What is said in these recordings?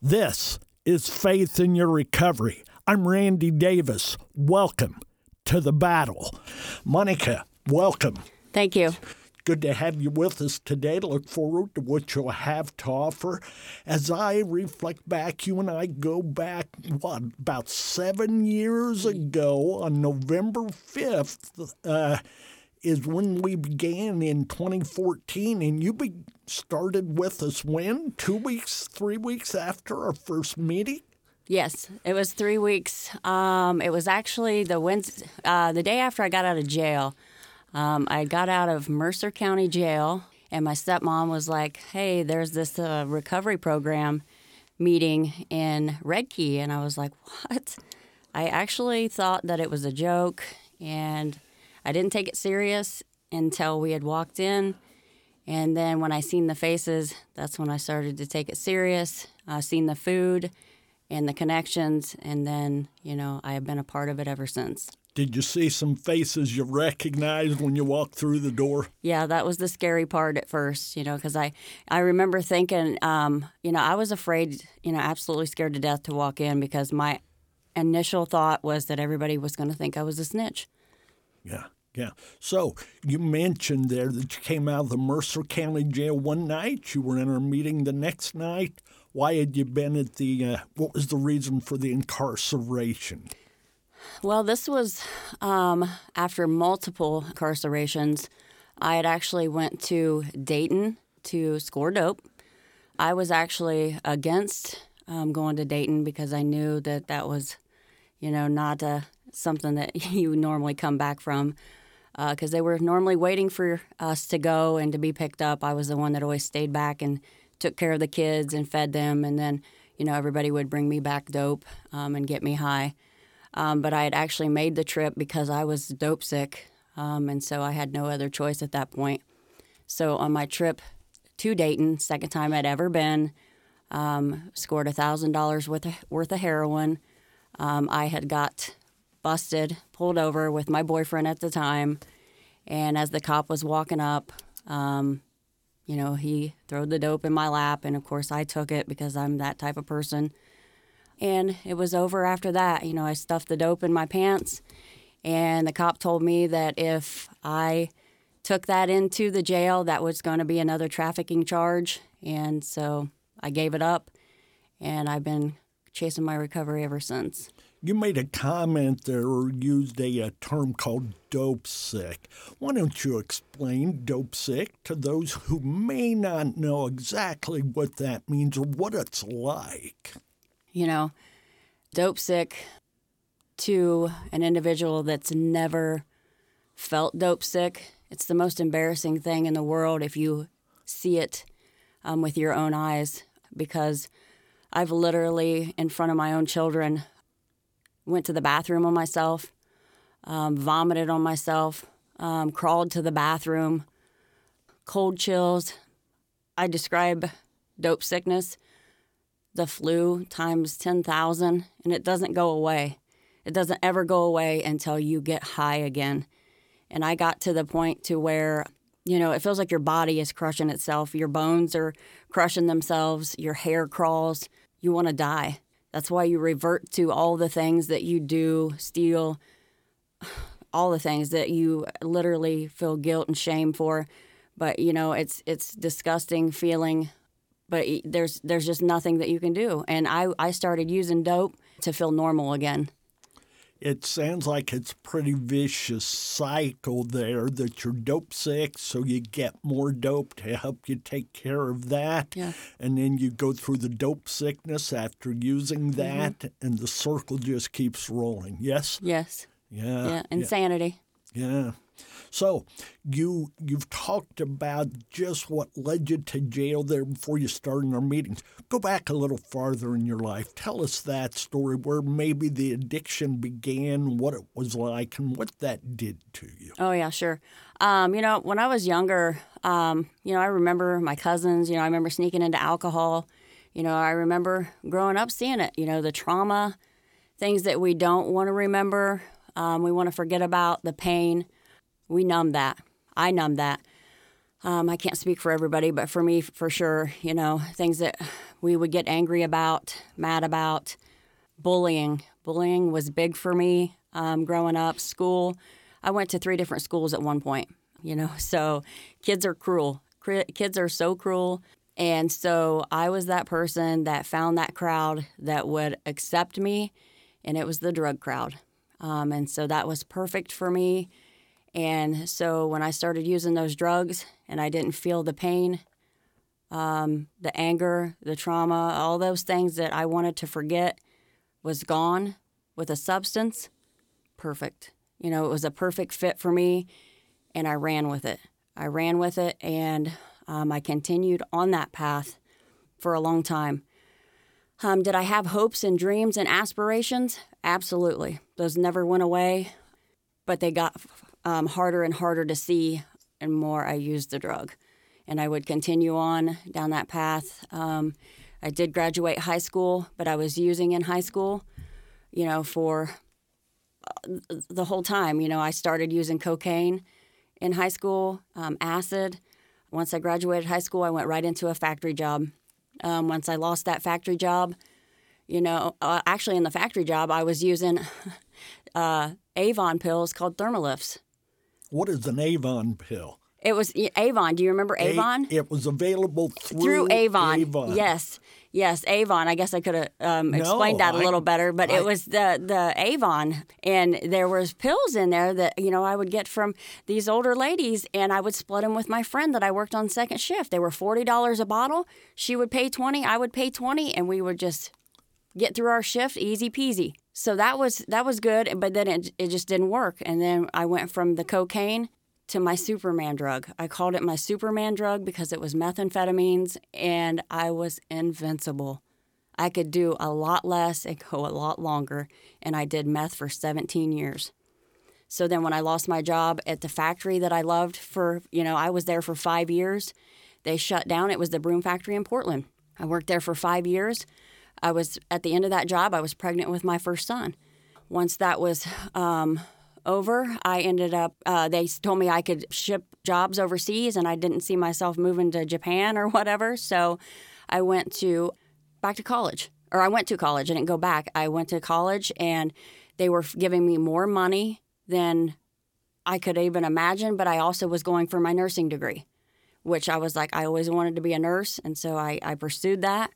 This is Faith in Your Recovery. I'm Randy Davis. Welcome to the battle. Monica, welcome. Thank you. Good to have you with us today. Look forward to what you'll have to offer. As I reflect back, you and I go back, what, about seven years ago on November 5th. Uh, is when we began in 2014, and you be- started with us when? Two weeks, three weeks after our first meeting? Yes, it was three weeks. Um, it was actually the Wednesday, uh, the day after I got out of jail. Um, I got out of Mercer County Jail, and my stepmom was like, "Hey, there's this uh, recovery program meeting in Redkey," and I was like, "What?" I actually thought that it was a joke, and I didn't take it serious until we had walked in. And then when I seen the faces, that's when I started to take it serious. I seen the food and the connections, and then you know I have been a part of it ever since. Did you see some faces you recognized when you walked through the door? Yeah, that was the scary part at first, you know, because I I remember thinking, um, you know, I was afraid, you know, absolutely scared to death to walk in because my initial thought was that everybody was going to think I was a snitch. Yeah. Yeah. So you mentioned there that you came out of the Mercer County Jail one night. You were in our meeting the next night. Why had you been at the? Uh, what was the reason for the incarceration? Well, this was um, after multiple incarcerations. I had actually went to Dayton to score dope. I was actually against um, going to Dayton because I knew that that was, you know, not uh, something that you normally come back from because uh, they were normally waiting for us to go and to be picked up. I was the one that always stayed back and took care of the kids and fed them, and then you know everybody would bring me back dope um, and get me high. Um, but I had actually made the trip because I was dope sick, um, and so I had no other choice at that point. So on my trip to Dayton, second time I'd ever been, um, scored a thousand dollars worth of, worth of heroin. Um, I had got busted, pulled over with my boyfriend at the time. And as the cop was walking up, um, you know, he threw the dope in my lap. And of course, I took it because I'm that type of person. And it was over after that. You know, I stuffed the dope in my pants. And the cop told me that if I took that into the jail, that was going to be another trafficking charge. And so I gave it up. And I've been chasing my recovery ever since. You made a comment there or used a, a, term called dope sick. Why don't you explain dope sick to those who may not know exactly what that means or what it's like? You know, dope sick to an individual that's never felt dope sick, it's the most embarrassing thing in the world if you see it um, with your own eyes because I've literally, in front of my own children, went to the bathroom on myself, um, vomited on myself, um, crawled to the bathroom, cold chills. I describe dope sickness, the flu times 10,000, and it doesn't go away. It doesn't ever go away until you get high again. And I got to the point to where, you know, it feels like your body is crushing itself. Your bones are crushing themselves, your hair crawls. You want to die. That's why you revert to all the things that you do, steal, all the things that you literally feel guilt and shame for. But you know, it's it's disgusting feeling, but there's there's just nothing that you can do. And I I started using dope to feel normal again it sounds like it's pretty vicious cycle there that you're dope sick, so you get more dope to help you take care of that. Yeah. And then you go through the dope sickness after using mm-hmm. that, mm-hmm. and the circle just keeps rolling. Yes? Yes. Yeah. Yeah. Insanity. Yeah. So you you've talked about just what led you to jail there before you started our meetings. Go back a little farther in your life. Tell us that story where maybe the addiction began, what it was like, and what that did to you. Oh yeah, sure. Um, you know, when I was younger, um, you know, I remember my cousins. You know, I remember sneaking into alcohol. You know, I remember growing up seeing it. You know, the trauma, things that we don't want to remember. Um, we want to forget about the pain we numb that. I numb that. Um, I can't speak for everybody, but for me, for sure, you know, things that we would get angry about, mad about. Bullying. Bullying was big for me um, growing up. School. I went to three different schools at one point, you know, so kids are cruel. Kids are so cruel. And so I was that person that found that crowd that would accept me, and it was the drug crowd. Um, and so that was perfect for me. And so when I started using those drugs and I didn't feel the pain, um, the anger, the trauma, all those things that I wanted to forget was gone with a substance, perfect. You know, it was a perfect fit for me, and I ran with it. I ran with it, and um, I continued on that path for a long time. Um, did I have hopes and dreams and aspirations? Absolutely. Those never went away, but they got um, harder and harder to see, and more I used the drug. And I would continue on down that path. Um, I did graduate high school, but I was using in high school, you know, for uh, the whole time. You know, I started using cocaine in high school, um, acid. Once I graduated high school, I went right into a factory job. Um, once I lost that factory job, you know, uh, actually in the factory job, I was using uh, Avon pills called Thermalifts. What is an Avon pill? It was Avon. Do you remember Avon? A- it was available through, through Avon. Avon. Yes, yes, Avon. I guess I could have um, explained no, that a little better, but I, it was the the Avon, and there was pills in there that you know I would get from these older ladies, and I would split them with my friend that I worked on second shift. They were forty dollars a bottle. She would pay twenty. I would pay twenty, and we would just get through our shift easy peasy. So that was that was good, but then it it just didn't work, and then I went from the cocaine to my Superman drug. I called it my Superman drug because it was methamphetamines and I was invincible. I could do a lot less and go a lot longer, and I did meth for 17 years. So then when I lost my job at the factory that I loved for, you know, I was there for 5 years. They shut down. It was the broom factory in Portland. I worked there for 5 years. I was at the end of that job, I was pregnant with my first son. Once that was um, over, I ended up, uh, they told me I could ship jobs overseas and I didn't see myself moving to Japan or whatever. So I went to back to college, or I went to college. I didn't go back. I went to college and they were giving me more money than I could even imagine, but I also was going for my nursing degree, which I was like, I always wanted to be a nurse. And so I, I pursued that.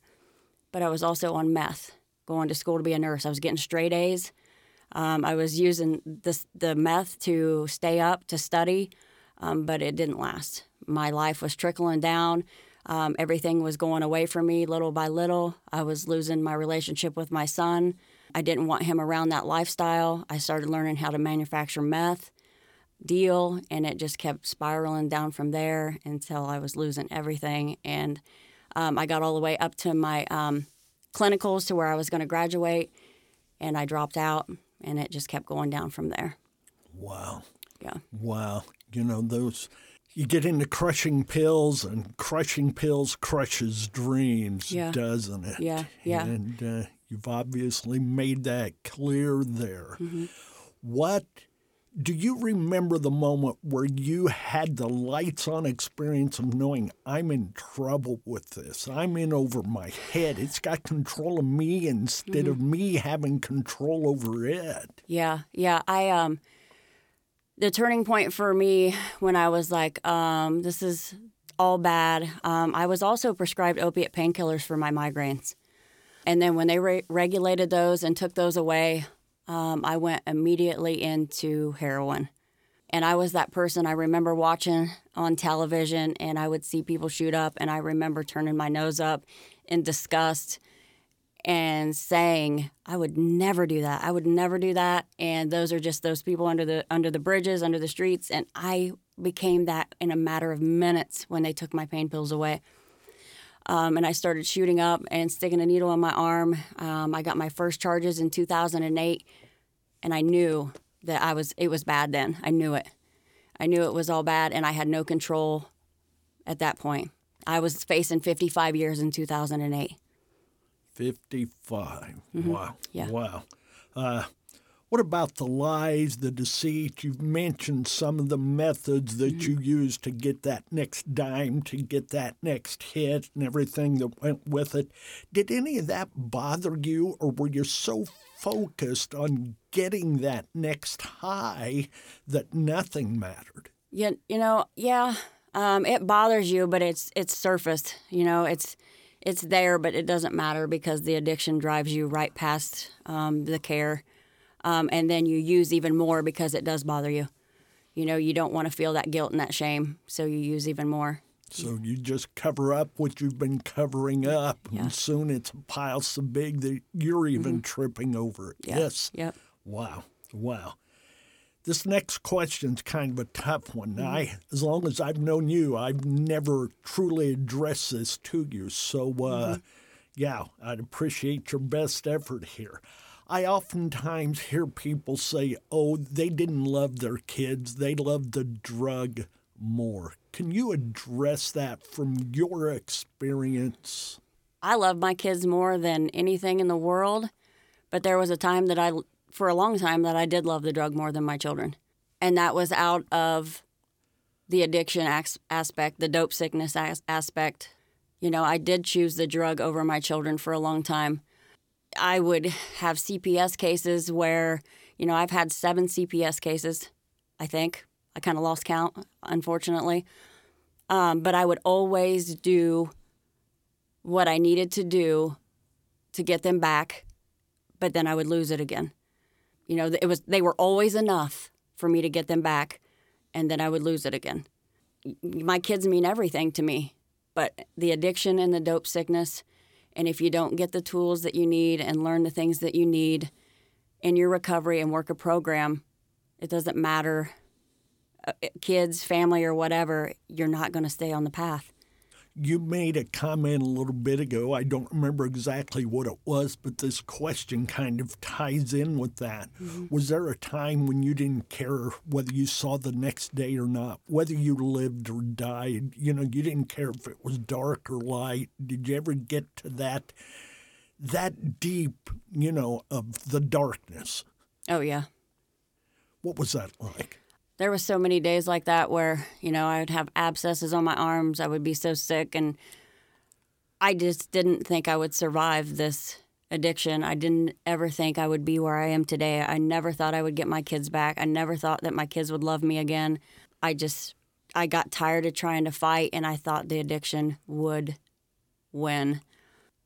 But I was also on meth, going to school to be a nurse. I was getting straight A's um, I was using the meth to stay up to study, um, but it didn't last. My life was trickling down. Um, everything was going away from me little by little. I was losing my relationship with my son. I didn't want him around that lifestyle. I started learning how to manufacture meth, deal, and it just kept spiraling down from there until I was losing everything. And um, I got all the way up to my um, clinicals to where I was going to graduate, and I dropped out and it just kept going down from there. Wow. Yeah. Wow. You know, those, you get into crushing pills, and crushing pills crushes dreams, yeah. doesn't it? Yeah. Yeah. And uh, you've obviously made that clear there. Mm-hmm. What do you remember the moment where you had the lights on experience of knowing I'm in trouble with this? I'm in over my head. It's got control of me instead mm-hmm. of me having control over it. Yeah, yeah. I um the turning point for me when I was like, um, this is all bad. Um, I was also prescribed opiate painkillers for my migraines. And then when they re- regulated those and took those away, um, I went immediately into heroin. And I was that person I remember watching on television, and I would see people shoot up, and I remember turning my nose up in disgust and saying, "I would never do that. I would never do that." And those are just those people under the under the bridges, under the streets, and I became that in a matter of minutes when they took my pain pills away. Um, and I started shooting up and sticking a needle in my arm. Um, I got my first charges in 2008, and I knew that I was it was bad. Then I knew it. I knew it was all bad, and I had no control at that point. I was facing 55 years in 2008. 55. Mm-hmm. Wow. Yeah. Wow. Uh, What about the lies, the deceit? You've mentioned some of the methods that you used to get that next dime, to get that next hit, and everything that went with it. Did any of that bother you, or were you so focused on getting that next high that nothing mattered? Yeah, you know, yeah, um, it bothers you, but it's it's surfaced. You know, it's it's there, but it doesn't matter because the addiction drives you right past um, the care um, and then you use even more because it does bother you. You know, you don't want to feel that guilt and that shame, so you use even more. So you just cover up what you've been covering up, yeah. and soon it's a pile so big that you're even mm-hmm. tripping over it. Yeah. Yes. Yep. Wow. Wow. This next question's kind of a tough one. Mm-hmm. I, as long as I've known you, I've never truly addressed this to you. So, uh, mm-hmm. yeah, I'd appreciate your best effort here. I oftentimes hear people say, oh, they didn't love their kids, they loved the drug more. Can you address that from your experience? I love my kids more than anything in the world, but there was a time that I, for a long time, that I did love the drug more than my children. And that was out of the addiction aspect, the dope sickness aspect. You know, I did choose the drug over my children for a long time I would have CPS cases where, you know, I've had seven CPS cases, I think. I kind of lost count, unfortunately. Um, but I would always do what I needed to do to get them back, but then I would lose it again. You know, it was they were always enough for me to get them back, and then I would lose it again. My kids mean everything to me, but the addiction and the dope sickness and if you don't get the tools that you need and learn the things that you need in your recovery and work a program, it doesn't matter uh, kids, family, or whatever, you're not going to stay on the path you made a comment a little bit ago. I don't remember exactly what it was, but this question kind of ties in with that. Mm-hmm. Was there a time when you didn't care whether you saw the next day or not, whether you lived or died? You know, you didn't care if it was dark or light. Did you ever get to that that deep, you know, of the darkness? Oh yeah. What was that like? There was so many days like that where you know I would have abscesses on my arms. I would be so sick, and I just didn't think I would survive this addiction. I didn't ever think I would be where I am today. I never thought I would get my kids back. I never thought that my kids would love me again. I just I got tired of trying to fight, and I thought the addiction would win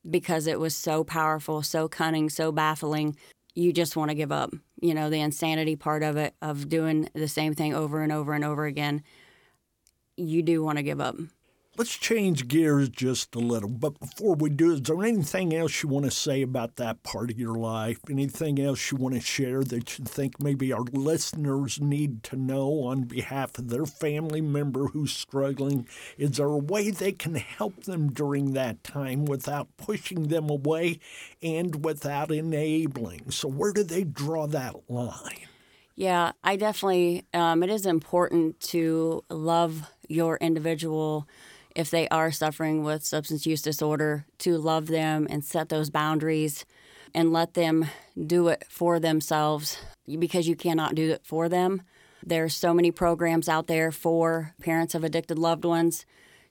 because it was so powerful, so cunning, so baffling you just want to give up. You know, the insanity part of it, of doing the same thing over and over and over again, you do want to give up. Let's change gears just a little. But before we do, is there anything else you want to say about that part of your life? Anything else you want to share that you think maybe our listeners need to know on behalf of their family member who's struggling? Is there a way they can help them during that time without pushing them away and without enabling? So, where do they draw that line? Yeah, I definitely, um, it is important to love your individual if they are suffering with substance use disorder, to love them and set those boundaries and let them do it for themselves because you cannot do it for them. There's so many programs out there for parents of addicted loved ones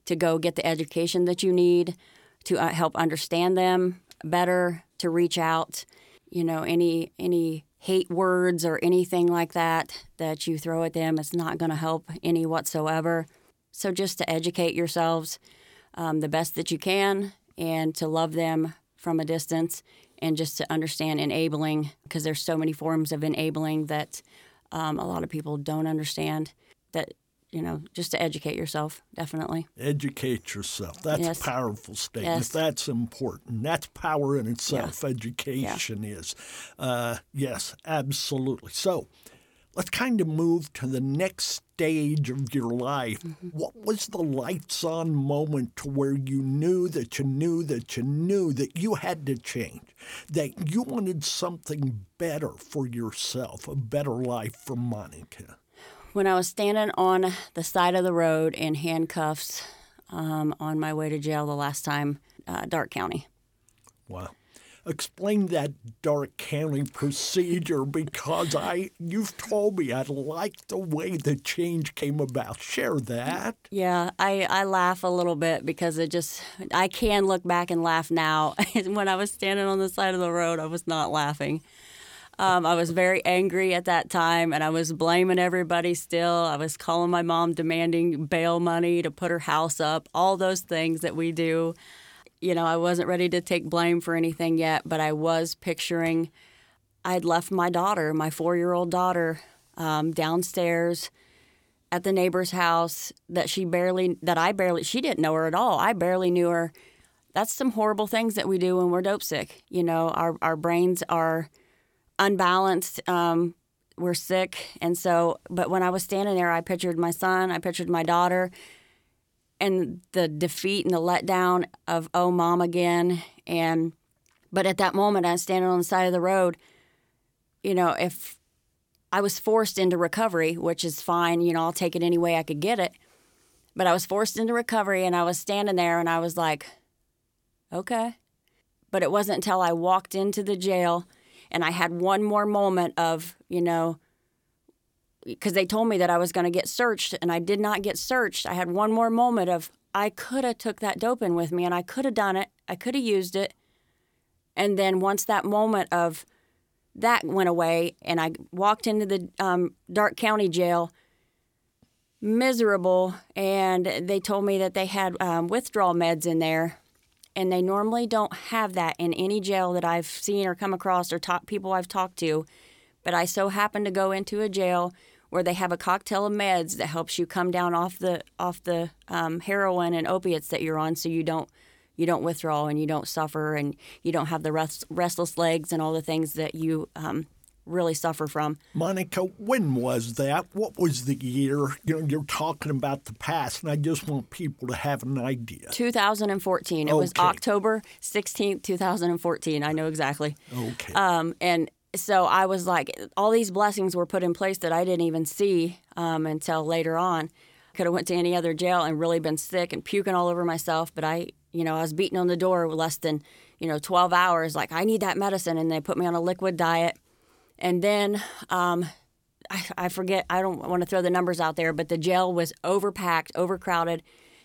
to go get the education that you need to uh, help understand them better, to reach out, you know, any any hate words or anything like that that you throw at them, it's not going to help any whatsoever. So just to educate yourselves um, the best that you can and to love them from a distance and just to understand enabling because there's so many forms of enabling that um, a lot of people don't understand that you know just to educate yourself definitely educate yourself that's yes. a powerful statement yes. that's important that's power in itself yeah. education yeah. is uh, yes absolutely so let's kind of move to the next stage of your life. Mm-hmm. What was the lights on moment to where you knew that you knew that you knew that you had to change, that you wanted something better for yourself, a better life for Monica? When I was standing on the side of the road in handcuffs um, on my way to jail the last time, uh, Darke County. Wow. Explain that Darke County procedure because I you've told me I like the way the change came about. Share that. Yeah, I, I laugh a little bit because it just I can look back and laugh now. when I was standing on the side of the road, I was not laughing. Um, I was very angry at that time and I was blaming everybody still. I was calling my mom demanding bail money to put her house up, all those things that we do. You know, I wasn't ready to take blame for anything yet, but I was picturing I'd left my daughter, my four year old daughter, um, downstairs at the neighbor's house that she barely, that I barely, she didn't know her at all. I barely knew her. That's some horrible things that we do when we're dope sick. You know, our, our brains are unbalanced. Um, we're sick. And so, but when I was standing there, I pictured my son, I pictured my daughter, and the defeat and the letdown of, oh, mom again. And, but at that moment, I was standing on the side of the road. You know, if I was forced into recovery, which is fine, you know, I'll take it any way I could get it. But I was forced into recovery and I was standing there and I was like, okay. But it wasn't until I walked into the jail and I had one more moment of, you know, because they told me that I was going to get searched and I did not get searched. I had one more moment of I could have took that dope in with me and I could have done it. I could have used it. And then once that moment of that went away and I walked into the um, Darke County jail miserable and they told me that they had um, withdrawal meds in there and they normally don't have that in any jail that I've seen or come across or talk, people I've talked to. But I so happened to go into a jail where they have a cocktail of meds that helps you come down off the off the um, heroin and opiates that you're on, so you don't you don't withdraw and you don't suffer and you don't have the rest, restless legs and all the things that you um, really suffer from. Monica, when was that? What was the year? You know, you're talking about the past, and I just want people to have an idea. 2014. It Okay. was October 16th, 2014. I know exactly. Okay. Um, and so I was like, all these blessings were put in place that I didn't even see um, until later on. Could have went to any other jail and really been sick and puking all over myself, but I, you know, I was beating on the door less than, you know, 12 hours. Like I need that medicine, and they put me on a liquid diet. And then um, I, I forget, I don't want to throw the numbers out there, but the jail was overpacked, overcrowded.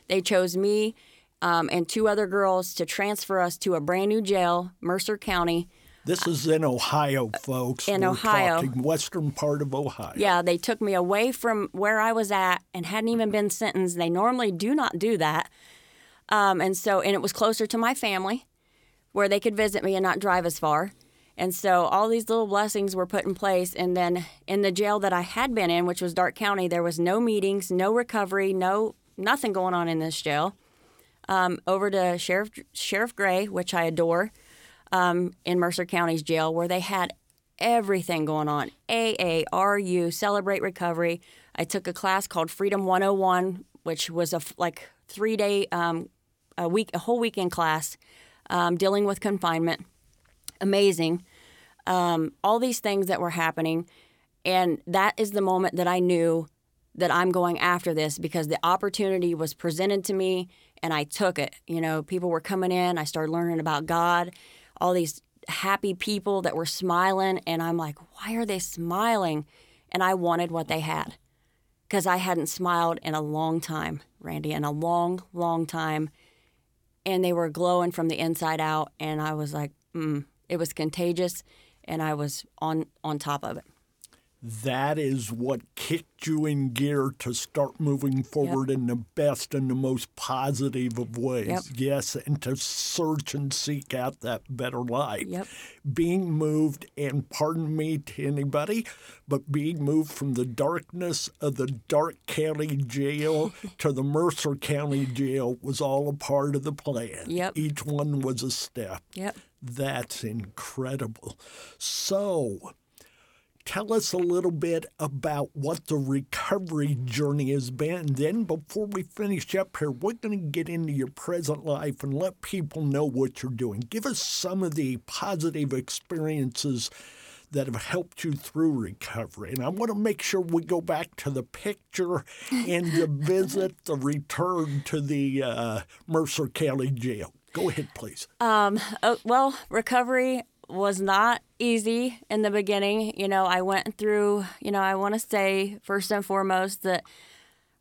They chose me um, and two other girls to transfer us to a brand new jail, Mercer County. This is in Ohio, folks. in We're Ohio. western part of Ohio. Yeah, they took me away from where I was at and hadn't even been sentenced. They normally do not do that. Um, and so, and it was closer to my family where they could visit me and not drive as far. And so all these little blessings were put in place. And then in the jail that I had been in, which was Darke County, there was no meetings, no recovery, no nothing going on in this jail. Um, over to Sheriff Sheriff Gray, which I adore, um, in Mercer County's jail, where they had everything going on. AARU, Celebrate Recovery. I took a class called Freedom 101, which was a like three day, um, a week, a whole weekend class um, dealing with confinement. Amazing. Um, all these things that were happening. And that is the moment that I knew that I'm going after this because the opportunity was presented to me and I took it. You know, people were coming in, I started learning about God, all these happy people that were smiling. And I'm like, why are they smiling? And I wanted what they had because I hadn't smiled in a long time, Randy, in a long, long time. And they were glowing from the inside out. And I was like, mm, it was contagious. And I was on, on top of it. That is what kicked you in gear to start moving forward in the best and the most positive of ways. Yep. Yes, and to search and seek out that better life. Yep. Being moved, and pardon me to anybody, but being moved from the darkness of the Darke County Jail to the Mercer County Jail was all a part of the plan. Yep. Each one was a step. Yep. That's incredible. So, tell us a little bit about what the recovery journey has been. Then, before we finish up here, we're going to get into your present life and let people know what you're doing. Give us some of the positive experiences that have helped you through recovery. And I want to make sure we go back to the picture and the visit, the return to the uh, Mercer County Jail. Go ahead, please. Um, oh, well, recovery was not easy in the beginning. You know, I went through, you know, I want to say first and foremost that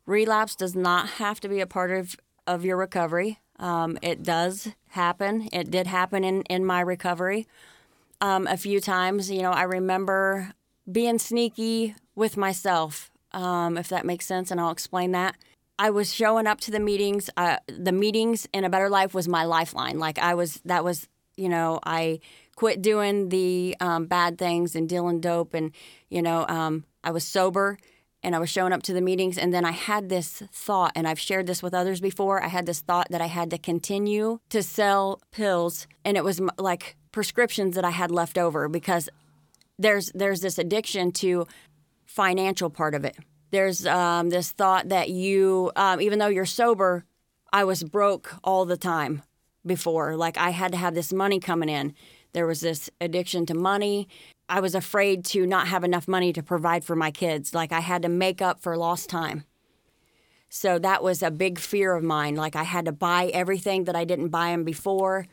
relapse does not have to be a part of, of your recovery. Um, it does happen. It did happen in, in my recovery um, a few times. You know, I remember being sneaky with myself, um, if that makes sense, and I'll explain that. I was showing up to the meetings. Uh, the meetings in a better life was my lifeline. Like I was, that was, you know, I quit doing the um, bad things and dealing dope, and you know, um, I was sober and I was showing up to the meetings. And then I had this thought, and I've shared this with others before. I had this thought that I had to continue to sell pills, and it was like prescriptions that I had left over because there's there's this addiction to financial part of it. There's um, this thought that you, um, even though you're sober, I was broke all the time before. Like I had to have this money coming in. There was this addiction to money. I was afraid to not have enough money to provide for my kids. Like I had to make up for lost time. So that was a big fear of mine. Like I had to buy everything that I didn't buy them before.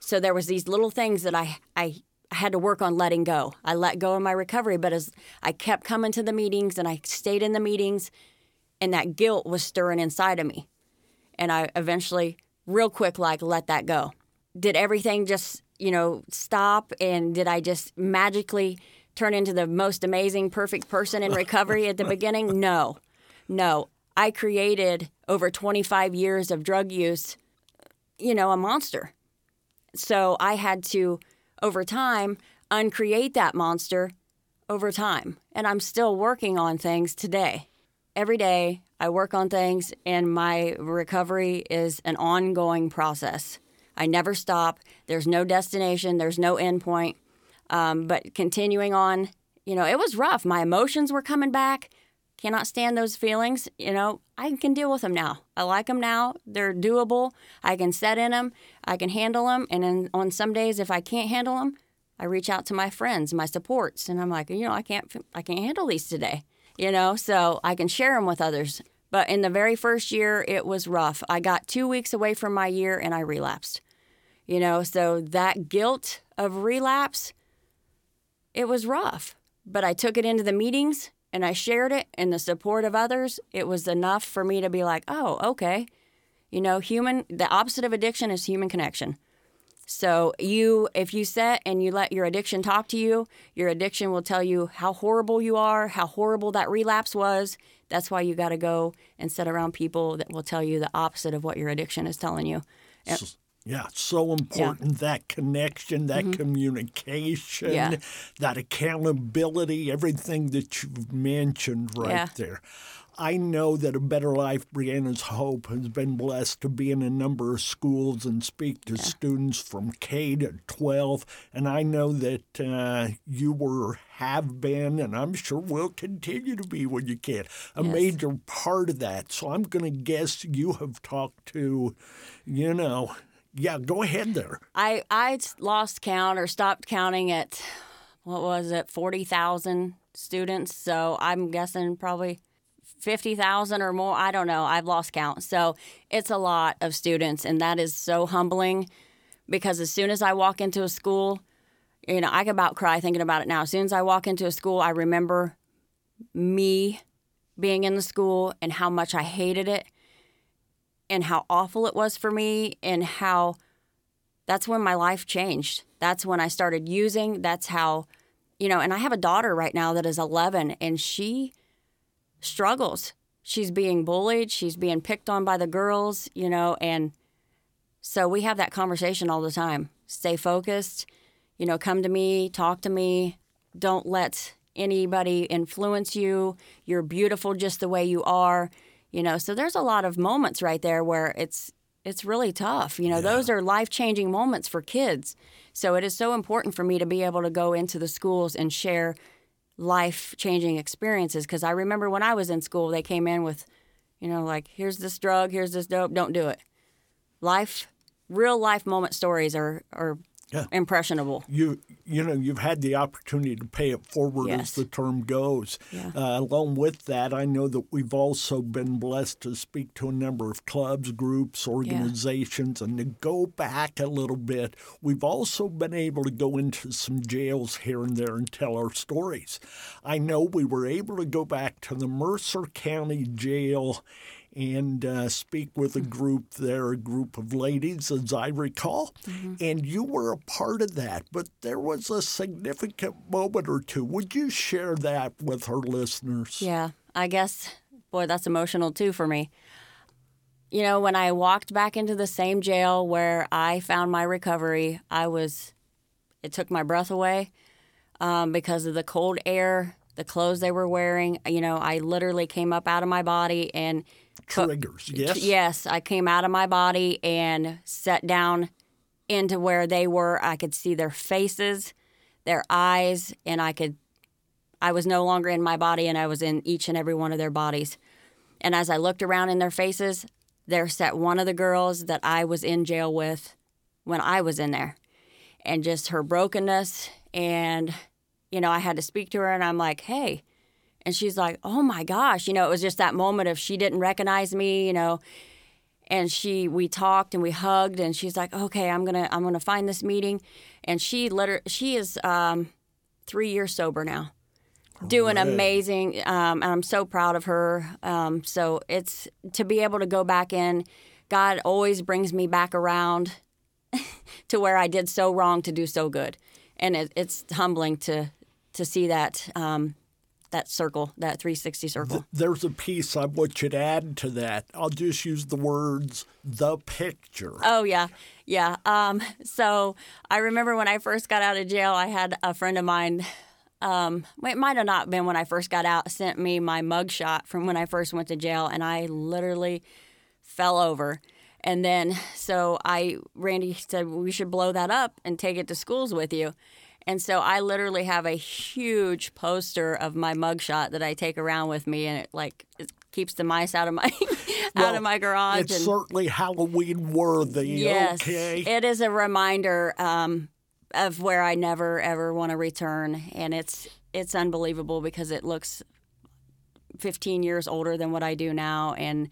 So there was these little things that I I had to work on letting go. I let go of my recovery, but as I kept coming to the meetings and I stayed in the meetings, and that guilt was stirring inside of me, and I eventually, real quick, like let that go. Did everything just you know, stop? And did I just magically turn into the most amazing, perfect person in recovery at the beginning? No, no. I created over 25 years of drug use, you know, a monster. So I had to, over time, uncreate that monster over time. And I'm still working on things today. Every day, I work on things, and my recovery is an ongoing process. I never stop. There's no destination. There's no end point. Um, but continuing on, you know, it was rough. My emotions were coming back. Cannot stand those feelings. You know, I can deal with them now. I like them now. They're doable. I can set in them. I can handle them. And then on some days, if I can't handle them, I reach out to my friends, my supports, and I'm like, you know, I can't, I can't handle these today. You know, so I can share them with others. But in the very first year, it was rough. I got two weeks away from my year and I relapsed. You know, so that guilt of relapse, it was rough. But I took it into the meetings and I shared it and the support of others. It was enough for me to be like, oh, okay. You know, human, the opposite of addiction is human connection. So you, if you set and you let your addiction talk to you, your addiction will tell you how horrible you are, how horrible that relapse was. That's why you got to go and sit around people that will tell you the opposite of what your addiction is telling you. Yeah, so important yeah. that connection, that mm-hmm. communication, yeah. that accountability, everything that you've mentioned right yeah. there. I know that A Better Life, Brianna's Hope, has been blessed to be in a number of schools and speak to students from K to 12. And I know that uh, you were, have been, and I'm sure will continue to be when you can, a yes. major part of that. So I'm going to guess you have talked to, you know, yeah, go ahead there. I I lost count or stopped counting at what was it, forty thousand students. So I'm guessing probably fifty thousand or more. I don't know. I've lost count. So it's a lot of students, and that is so humbling because as soon as I walk into a school, you know, I can about cry thinking about it now. As soon as I walk into a school, I remember me being in the school and how much I hated it and how awful it was for me and how that's when my life changed. That's when I started using. That's how, you know, and I have a daughter right now that is 11 and she struggles. She's being bullied, she's being picked on by the girls, you know, and so we have that conversation all the time. Stay focused, you know, come to me, talk to me. Don't let anybody influence you. You're beautiful just the way you are you know so there's a lot of moments right there where it's it's really tough you know yeah. those are life-changing moments for kids so it is so important for me to be able to go into the schools and share life-changing experiences because i remember when i was in school they came in with you know like here's this drug here's this dope don't do it. Life real life moment stories are are Yeah. impressionable. you you know you've had the opportunity to pay it forward as the term goes. Yeah. Uh, along with that, I know that we've also been blessed to speak to a number of clubs, groups, organizations, and to go back a little bit, we've also been able to go into some jails here and there and tell our stories. I know we were able to go back to the Mercer County Jail and uh, speak with a group there, a group of ladies, as I recall. And you were a part of that, but there was a significant moment or two. Would you share that with our listeners? Yeah, I guess, boy, that's emotional too for me. You know, when I walked back into the same jail where I found my recovery, I was, it took my breath away um, because of the cold air, the clothes they were wearing. You know, I literally came up out of my body and Triggers, yes? Yes, I came out of my body and sat down into where they were. I could see their faces, their eyes, and I could I was no longer in my body and I was in each and every one of their bodies. And as I looked around in their faces, there sat one of the girls that I was in jail with when I was in there. And just her brokenness and you know, I had to speak to her and I'm like, "Hey." And she's like, "Oh my gosh." You know, it was just that moment of she didn't recognize me, you know, and she we talked and we hugged and she's like okay i'm gonna i'm gonna find this meeting and she liter- she is um, three years sober now doing Hooray. amazing um, and i'm so proud of her um, so it's to be able to go back in god always brings me back around to where i did so wrong to do so good and it, it's humbling to to see that um, that circle that 360 circle There's a piece I want you to add to that. I'll just use the words the picture. Oh yeah, yeah. Um, so I remember when I first got out of jail, I had a friend of mine. Um, it might have not been when I first got out. Sent me my mugshot from when I first went to jail, and I literally fell over. And then so I, Randy said we should blow that up and take it to schools with you. And so I literally have a huge poster of my mugshot that I take around with me, and it like it keeps the mice out of my out Well, of my garage. It's and, certainly Halloween worthy. Yes, Okay. it is a reminder um, of where I never ever want to return, and it's it's unbelievable because it looks 15 years older than what I do now, and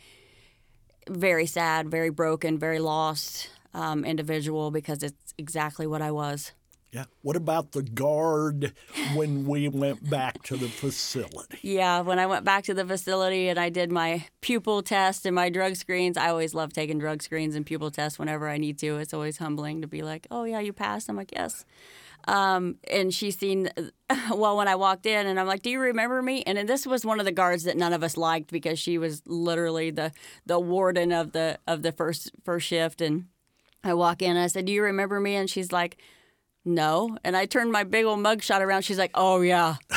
very sad, very broken, very lost um, individual because it's exactly what I was. Yeah. What about the guard when we went back to the facility? Yeah, when I went back to the facility and I did my pupil test and my drug screens, I always love taking drug screens and pupil tests whenever I need to. It's always humbling to be like, oh, yeah, you passed. I'm like, yes. Um, and she seen, well, when I walked in and I'm like, do you remember me? And then this was one of the guards that none of us liked because she was literally the, the warden of the, of the first, first shift. And I walk in and I said, do you remember me? And she's like, no. And I turned my big old mugshot around. She's like, oh, yeah.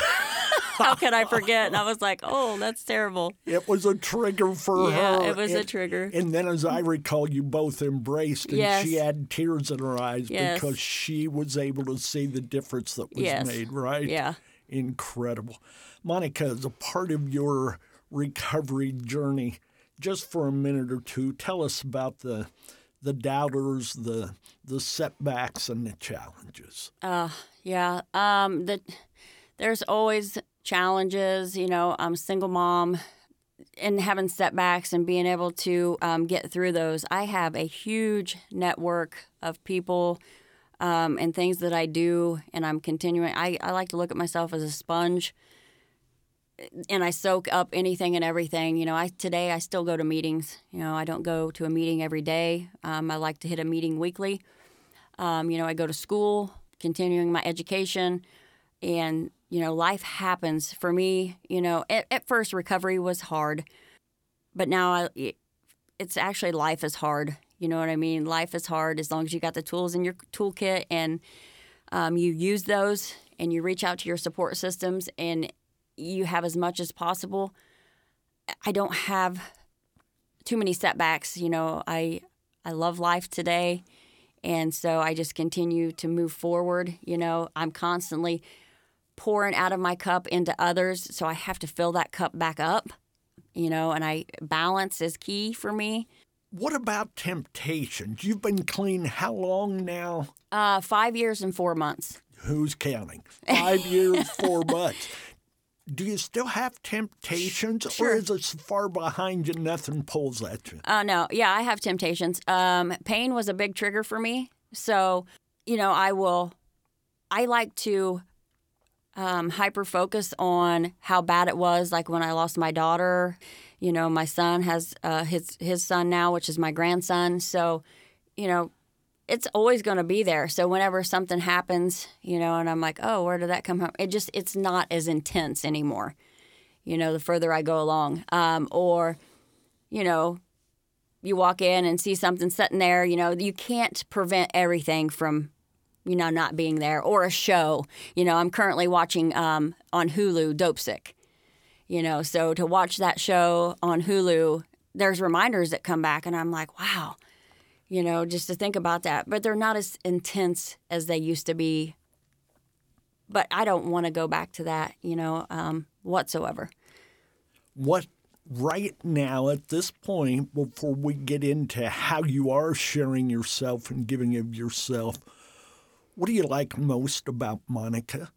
How can I forget? And I was like, oh, that's terrible. It was a trigger for Yeah, her. it was a trigger. And then, as I recall, you both embraced, and Yes. she had tears in her eyes Yes. because she was able to see the difference that was Yes. made, right? Yeah. Incredible. Monica, as a part of your recovery journey, just for a minute or two, tell us about the the doubters, the the setbacks, and the challenges. Yeah. Um, the, there's always challenges. You know, I'm a single mom and having setbacks and being able to um, get through those. I have a huge network of people um, and things that I do, and I'm continuing. I, I like to look at myself as a sponge. And I soak up anything and everything. You know, I today I still go to meetings. You know, I don't go to a meeting every day. Um, I like to hit a meeting weekly. Um, you know, I go to school, continuing my education, and you know, life happens for me. You know, at, at first recovery was hard, but now I, it's actually life is hard. You know what I mean? Life is hard as long as you got the tools in your toolkit and um, you use those and you reach out to your support systems and you have as much as possible. I don't have too many setbacks. You know, I I love life today. And so I just continue to move forward. You know, I'm constantly pouring out of my cup into others. So I have to fill that cup back up, you know, and I balance is key for me. What about temptations? You've been clean how long now? Uh, five years and four months. Who's counting? Five years, four months. Do you still have temptations, Sure. or is it far behind you nothing pulls at you? Uh, no, yeah, I have temptations. Um, pain was a big trigger for me. So, you know, I will, I like to um, hyper focus on how bad it was. Like when I lost my daughter, you know, my son has uh, his his son now, which is my grandson. So, you know, it's always going to be there. So whenever something happens, you know, and I'm like, oh, where did that come from? It just it's not as intense anymore. You know, the further I go along, um, or, you know, you walk in and see something sitting there. You know, you can't prevent everything from you know, not being there or a show. You know, I'm currently watching um, on Hulu Dopesick. You know, so to watch that show on Hulu, there's reminders that come back, and I'm like, wow, you know, just to think about that. But they're not as intense as they used to be. But I don't want to go back to that, you know, um, whatsoever. What right now at this point, before we get into how you are sharing yourself and giving of yourself, what do you like most about Monica?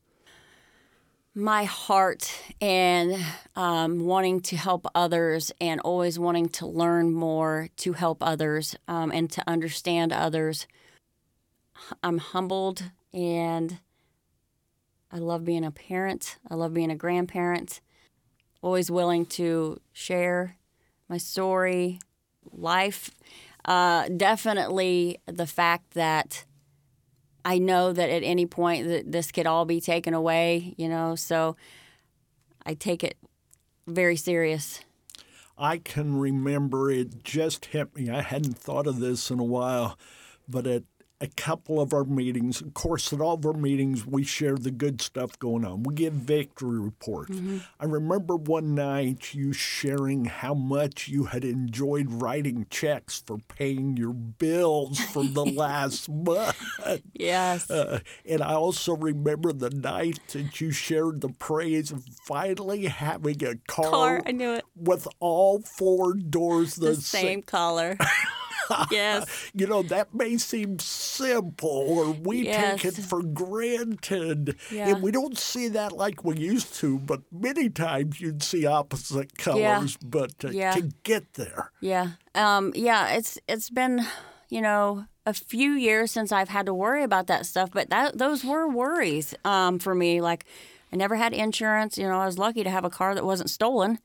My heart and um, wanting to help others and always wanting to learn more to help others um, and to understand others. I'm humbled and I love being a parent. I love being a grandparent. Always willing to share my story, life. Uh, definitely the fact that I know that at any point that this could all be taken away, you know, so I take it very serious. I can remember it just hit me. I hadn't thought of this in a while, but at a couple of our meetings, of course, at all of our meetings, we share the good stuff going on. We give victory reports. I remember one night you sharing how much you had enjoyed writing checks for paying your bills for the last month. Yes. Uh, and I also remember the night that you shared the praise of finally having a car, Car, I knew it. with all four doors the, The same color. yes. You know, that may seem simple or we take it for granted. Yeah. And we don't see that like we used to, but many times you'd see opposite colors. But uh, Yeah. to get there, Yeah. Um, yeah, it's it's been, you know, a few years since I've had to worry about that stuff, but that those were worries um, for me. Like I never had insurance, you know, I was lucky to have a car that wasn't stolen.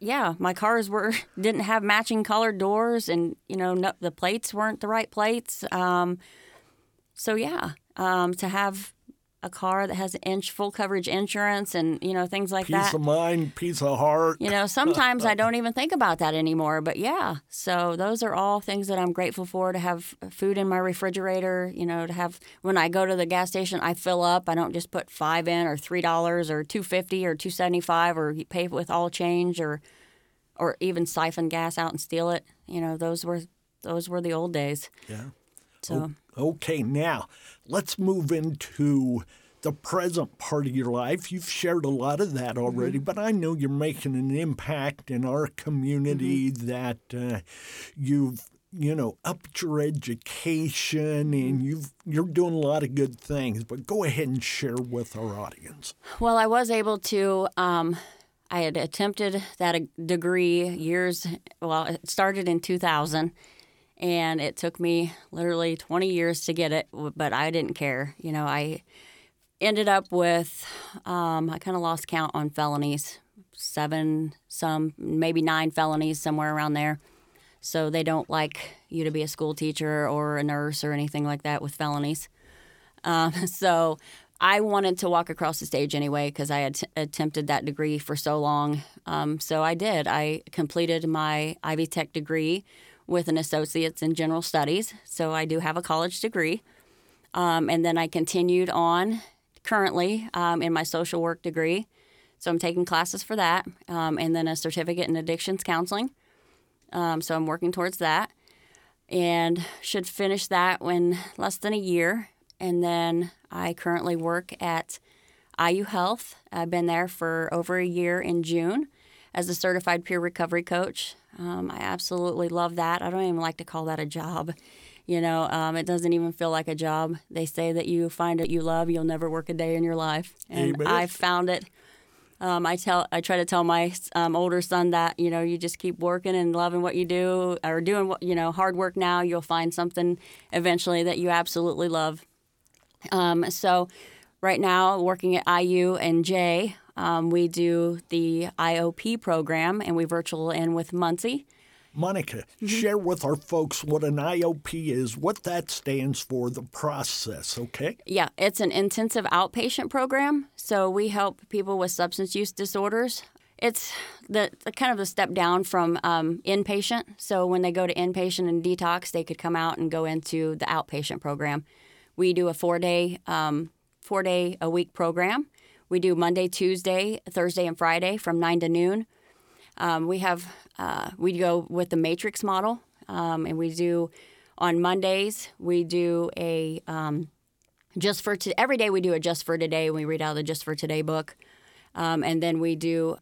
Yeah, my cars were didn't have matching colored doors and, you know, no, the plates weren't the right plates. Um, so yeah, um, to have a car that has inch full coverage insurance and, you know, things like peace that. of mind, peace of heart. You know, sometimes I don't even think about that anymore. But yeah, so those are all things that I'm grateful for to have food in my refrigerator, you know, to have when I go to the gas station, I fill up. I don't just put five in or three dollars or two fifty or two seventy five or pay with all change or or even siphon gas out and steal it. You know, those were those were the old days. Yeah. So Okay, now let's move into the present part of your life. You've shared a lot of that already, but I know you're making an impact in our community that uh, you've you know upped your education and you've you're doing a lot of good things. But go ahead and share with our audience. Well, I was able to. Um, I had attempted that degree years. Well, it started in 2000, and it took me literally 20 years to get it. But I didn't care. You know, I ended up with. Um, I kind of lost count on felonies, seven, some maybe nine felonies somewhere around there. So they don't like you to be a school teacher or a nurse or anything like that with felonies. Um, so I wanted to walk across the stage anyway because I had t- attempted that degree for so long. Um, so I did. I completed my Ivy Tech degree with an associate's in general studies. So I do have a college degree. Um, and then I continued on currently um, in my social work degree. So I'm taking classes for that um, and then a certificate in addictions counseling. Um, so I'm working towards that and should finish that in less than a year. And then I currently work at IU Health. I've been there for over a year in June as a certified peer recovery coach. Um, I absolutely love that. I don't even like to call that a job. You know, um, it doesn't even feel like a job. They say that you find it you love, you'll never work a day in your life, and Amen. I found it. Um, I tell, I try to tell my um, older son that you know you just keep working and loving what you do, or doing what you know hard work. Now you'll find something eventually that you absolutely love. Um, so, right now, working at IU and J, um, we do the IOP program, and we virtual in with Muncie. Monica, Mm-hmm. share with our folks what an IOP is, what that stands for, the process, okay? Yeah, it's an intensive outpatient program. So we help people with substance use disorders. It's the, the kind of the step down from um, inpatient. So when they go to inpatient and detox, they could come out and go into the outpatient program. We do a four day, um, four day a week program. We do Monday, Tuesday, Thursday, and Friday from nine to noon. Um, we have uh, we go with the matrix model, um, and we do on Mondays we do a um, just for to, every day we do a just for today. And We read out the just for today book, um, and then we do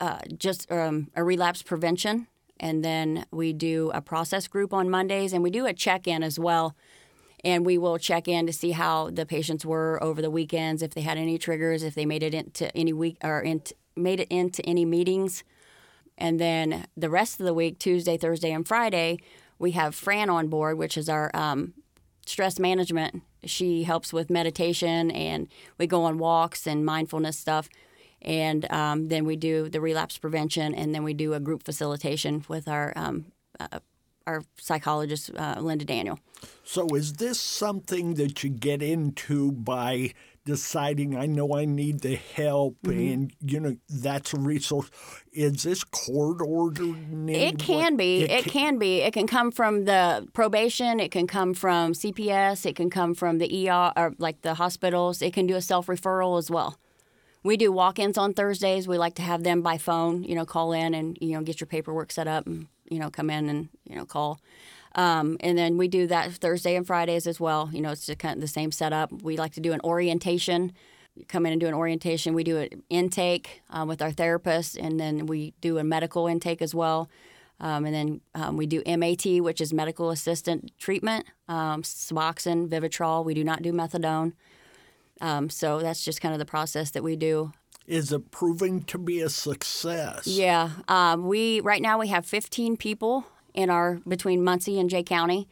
uh, just um, a relapse prevention, and then we do a process group on Mondays, and we do a check in as well. And we will check in to see how the patients were over the weekends, if they had any triggers, if they made it into any week or into, made it into any meetings. And then the rest of the week, Tuesday, Thursday, and Friday, we have Fran on board, which is our um, stress management. She helps with meditation, and we go on walks and mindfulness stuff. And um, then we do the relapse prevention, and then we do a group facilitation with our um, uh, our psychologist, uh, Linda Daniel. So, is this something that you get into by deciding, I know I need the help, Mm-hmm. and you know that's a resource? Is this court ordered? It can way? be. It ca- can be. It can come from the probation. It can come from CPS. It can come from the ER or like the hospitals. It can do a self referral as well. We do walk-ins on Thursdays. We like to have them by phone. You know, call in and you know get your paperwork set up and you know come in and you know call. Um, and then we do that Thursday and Fridays as well. You know, it's just kind of the same setup. We like to do an orientation. You come in and do an orientation. We do an intake uh, with our therapist, and then we do a medical intake as well. Um, and then um, we do MAT, which is medical assistant treatment, um, Suboxone, Vivitrol. We do not do methadone. Um, so that's just kind of the process that we do. Is it proving to be a success? Yeah, um, we right now we have 15 people in our between Muncie and Jay County.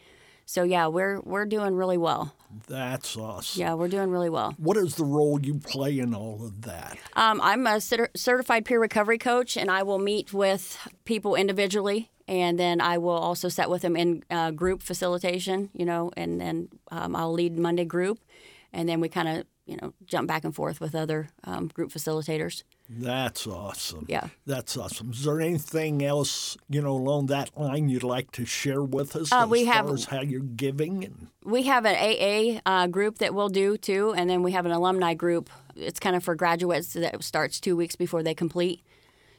So yeah, we're we're doing really well. That's awesome. Yeah, we're doing really well. What is the role you play in all of that? Um, I'm a cer- certified peer recovery coach, and I will meet with people individually, and then I will also set with them in uh, group facilitation. You know, and then um, I'll lead Monday group, and then we kind of you know jump back and forth with other um, group facilitators. That's awesome. Yeah. That's awesome. Is there anything else, you know, along that line you'd like to share with us Uh, we have- how you're giving? And We have an AA uh, group that we'll do too, and then we have an alumni group. It's kind of for graduates that starts two weeks before they complete.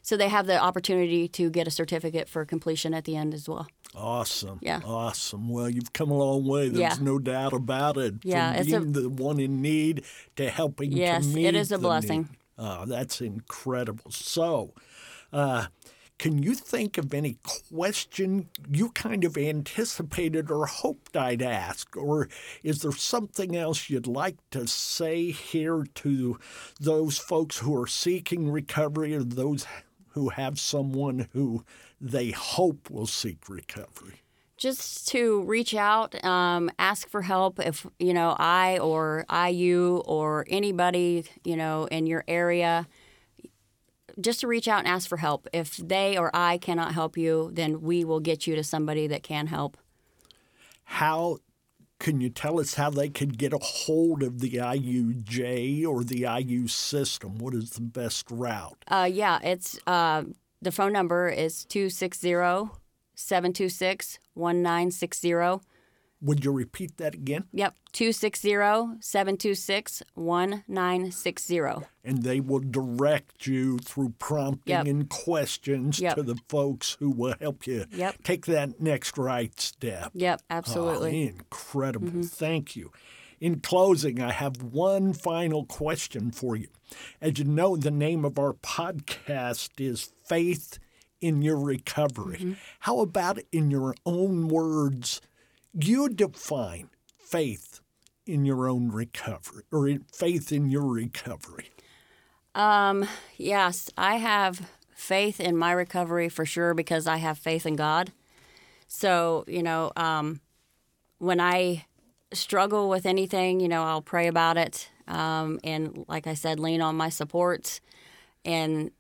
So they have the opportunity to get a certificate for completion at the end as well. Awesome. Yeah. Awesome. Well, you've come a long way. There's Yeah. no doubt about it. Yeah, From it's a- being the one in need to helping Yes, to meet is a blessing. need. Oh, that's incredible. So, uh, can you think of any question you kind of anticipated or hoped I'd ask? Or is there something else you'd like to say here to those folks who are seeking recovery or those who have someone who they hope will seek recovery? just to reach out, um, ask for help if you know I or IU or anybody you know in your area. Just to reach out and ask for help. If they or I cannot help you, then we will get you to somebody that can help. How can you tell us how they could get a hold of the IUJ or the IU system? What is the best route? Uh, yeah, it's uh, the phone number is 260 726 1960. Would you repeat that again? Yep, 260 726 1960. And they will direct you through prompting Yep. and questions Yep. to the folks who will help you Yep. take that next right step. Yep, Oh, absolutely. Ah, incredible. Mm-hmm. Thank you. In closing, I have one final question for you. As you know, the name of our podcast is Faith in your recovery. How about in your own words? You define faith in your own recovery or in- faith in your recovery. Um, yes, I have faith in my recovery for sure because I have faith in God. So, you know, um, when I struggle with anything, you know, I'll pray about it. Um, and like I said, lean on my supports. And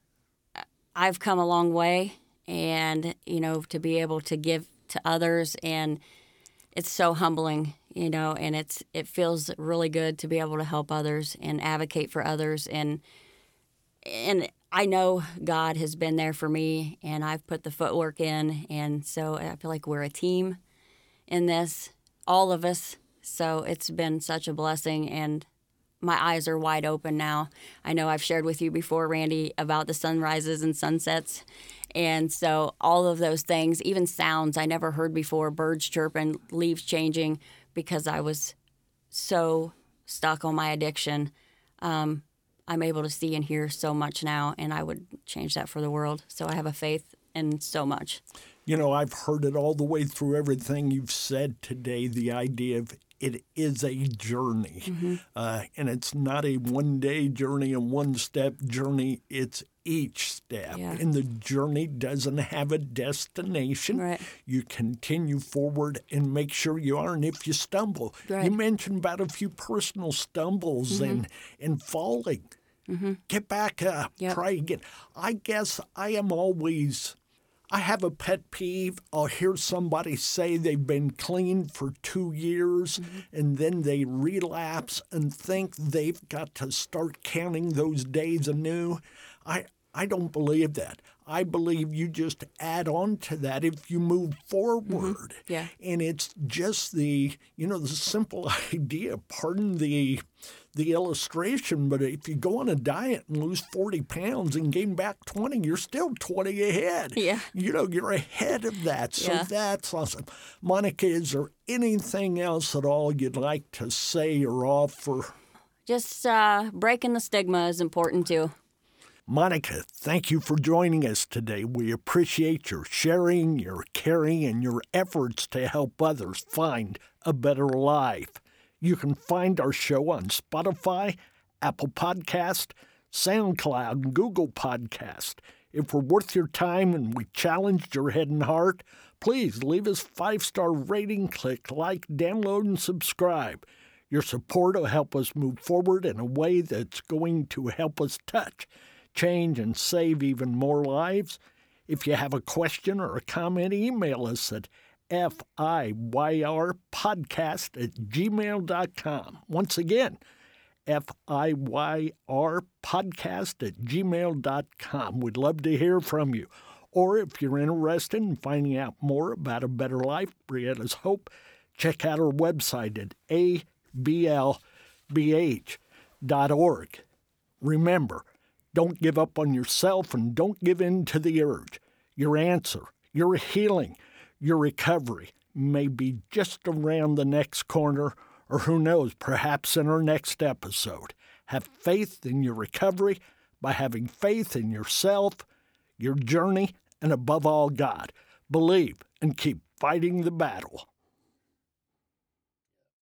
I've come a long way. And, you know, to be able to give to others and it's so humbling, you know, and it's it feels really good to be able to help others and advocate for others and and I know God has been there for me and I've put the footwork in and so I feel like we're a team in this, all of us. So it's been such a blessing and my eyes are wide open now. I know I've shared with you before, Randy, about the sunrises and sunsets. And so all of those things, even sounds I never heard before, birds chirping, leaves changing, because I was so stuck on my addiction. Um, I'm able to see and hear so much now, and I would change that for the world. So I have a faith in so much. You know, I've heard it all the way through everything you've said today the idea of it is a journey. Mm-hmm. Uh, and it's not a one day journey, a one step journey. It's each step. Yeah. And the journey doesn't have a destination. Right. You continue forward and make sure you are. And if you stumble, you Right. Mm-hmm. mentioned about a few personal stumbles and, and falling. Get back up, Yep. try again. I guess I am always. I have a pet peeve. I'll hear somebody say they've been clean for two years mm-hmm. and then they relapse and think they've got to start counting those days anew. I, I don't believe that. I believe you just add on to that if you move mm-hmm. forward. Yeah. And it's just the, you know, the simple idea, pardon the the illustration, but if you go on a diet and lose 40 pounds and gain back 20, you're still 20 ahead. Yeah. You know, you're ahead of that. So Yeah. that's awesome. Monica, is there anything else at all you'd like to say or offer? Just uh, breaking the stigma is important too. Monica, thank you for joining us today. We appreciate your sharing, your caring, and your efforts to help others find a better life. You can find our show on Spotify, Apple Podcast, SoundCloud, and Google Podcast. If we're worth your time and we challenged your head and heart, please leave us five-star rating, click like, download, and subscribe. Your support will help us move forward in a way that's going to help us touch, change, and save even more lives. If you have a question or a comment, email us at fiyrpodcast at gmail.com. Once again, FIYR podcast at gmail.com. We'd love to hear from you. Or if you're interested in finding out more about a better life, Brianna's Hope, check out our website at ablbh.org. Remember, don't give up on yourself and don't give in to the urge. Your answer, your healing, your recovery may be just around the next corner, or who knows, perhaps in our next episode. Have faith in your recovery by having faith in yourself, your journey, and above all, God. Believe and keep fighting the battle.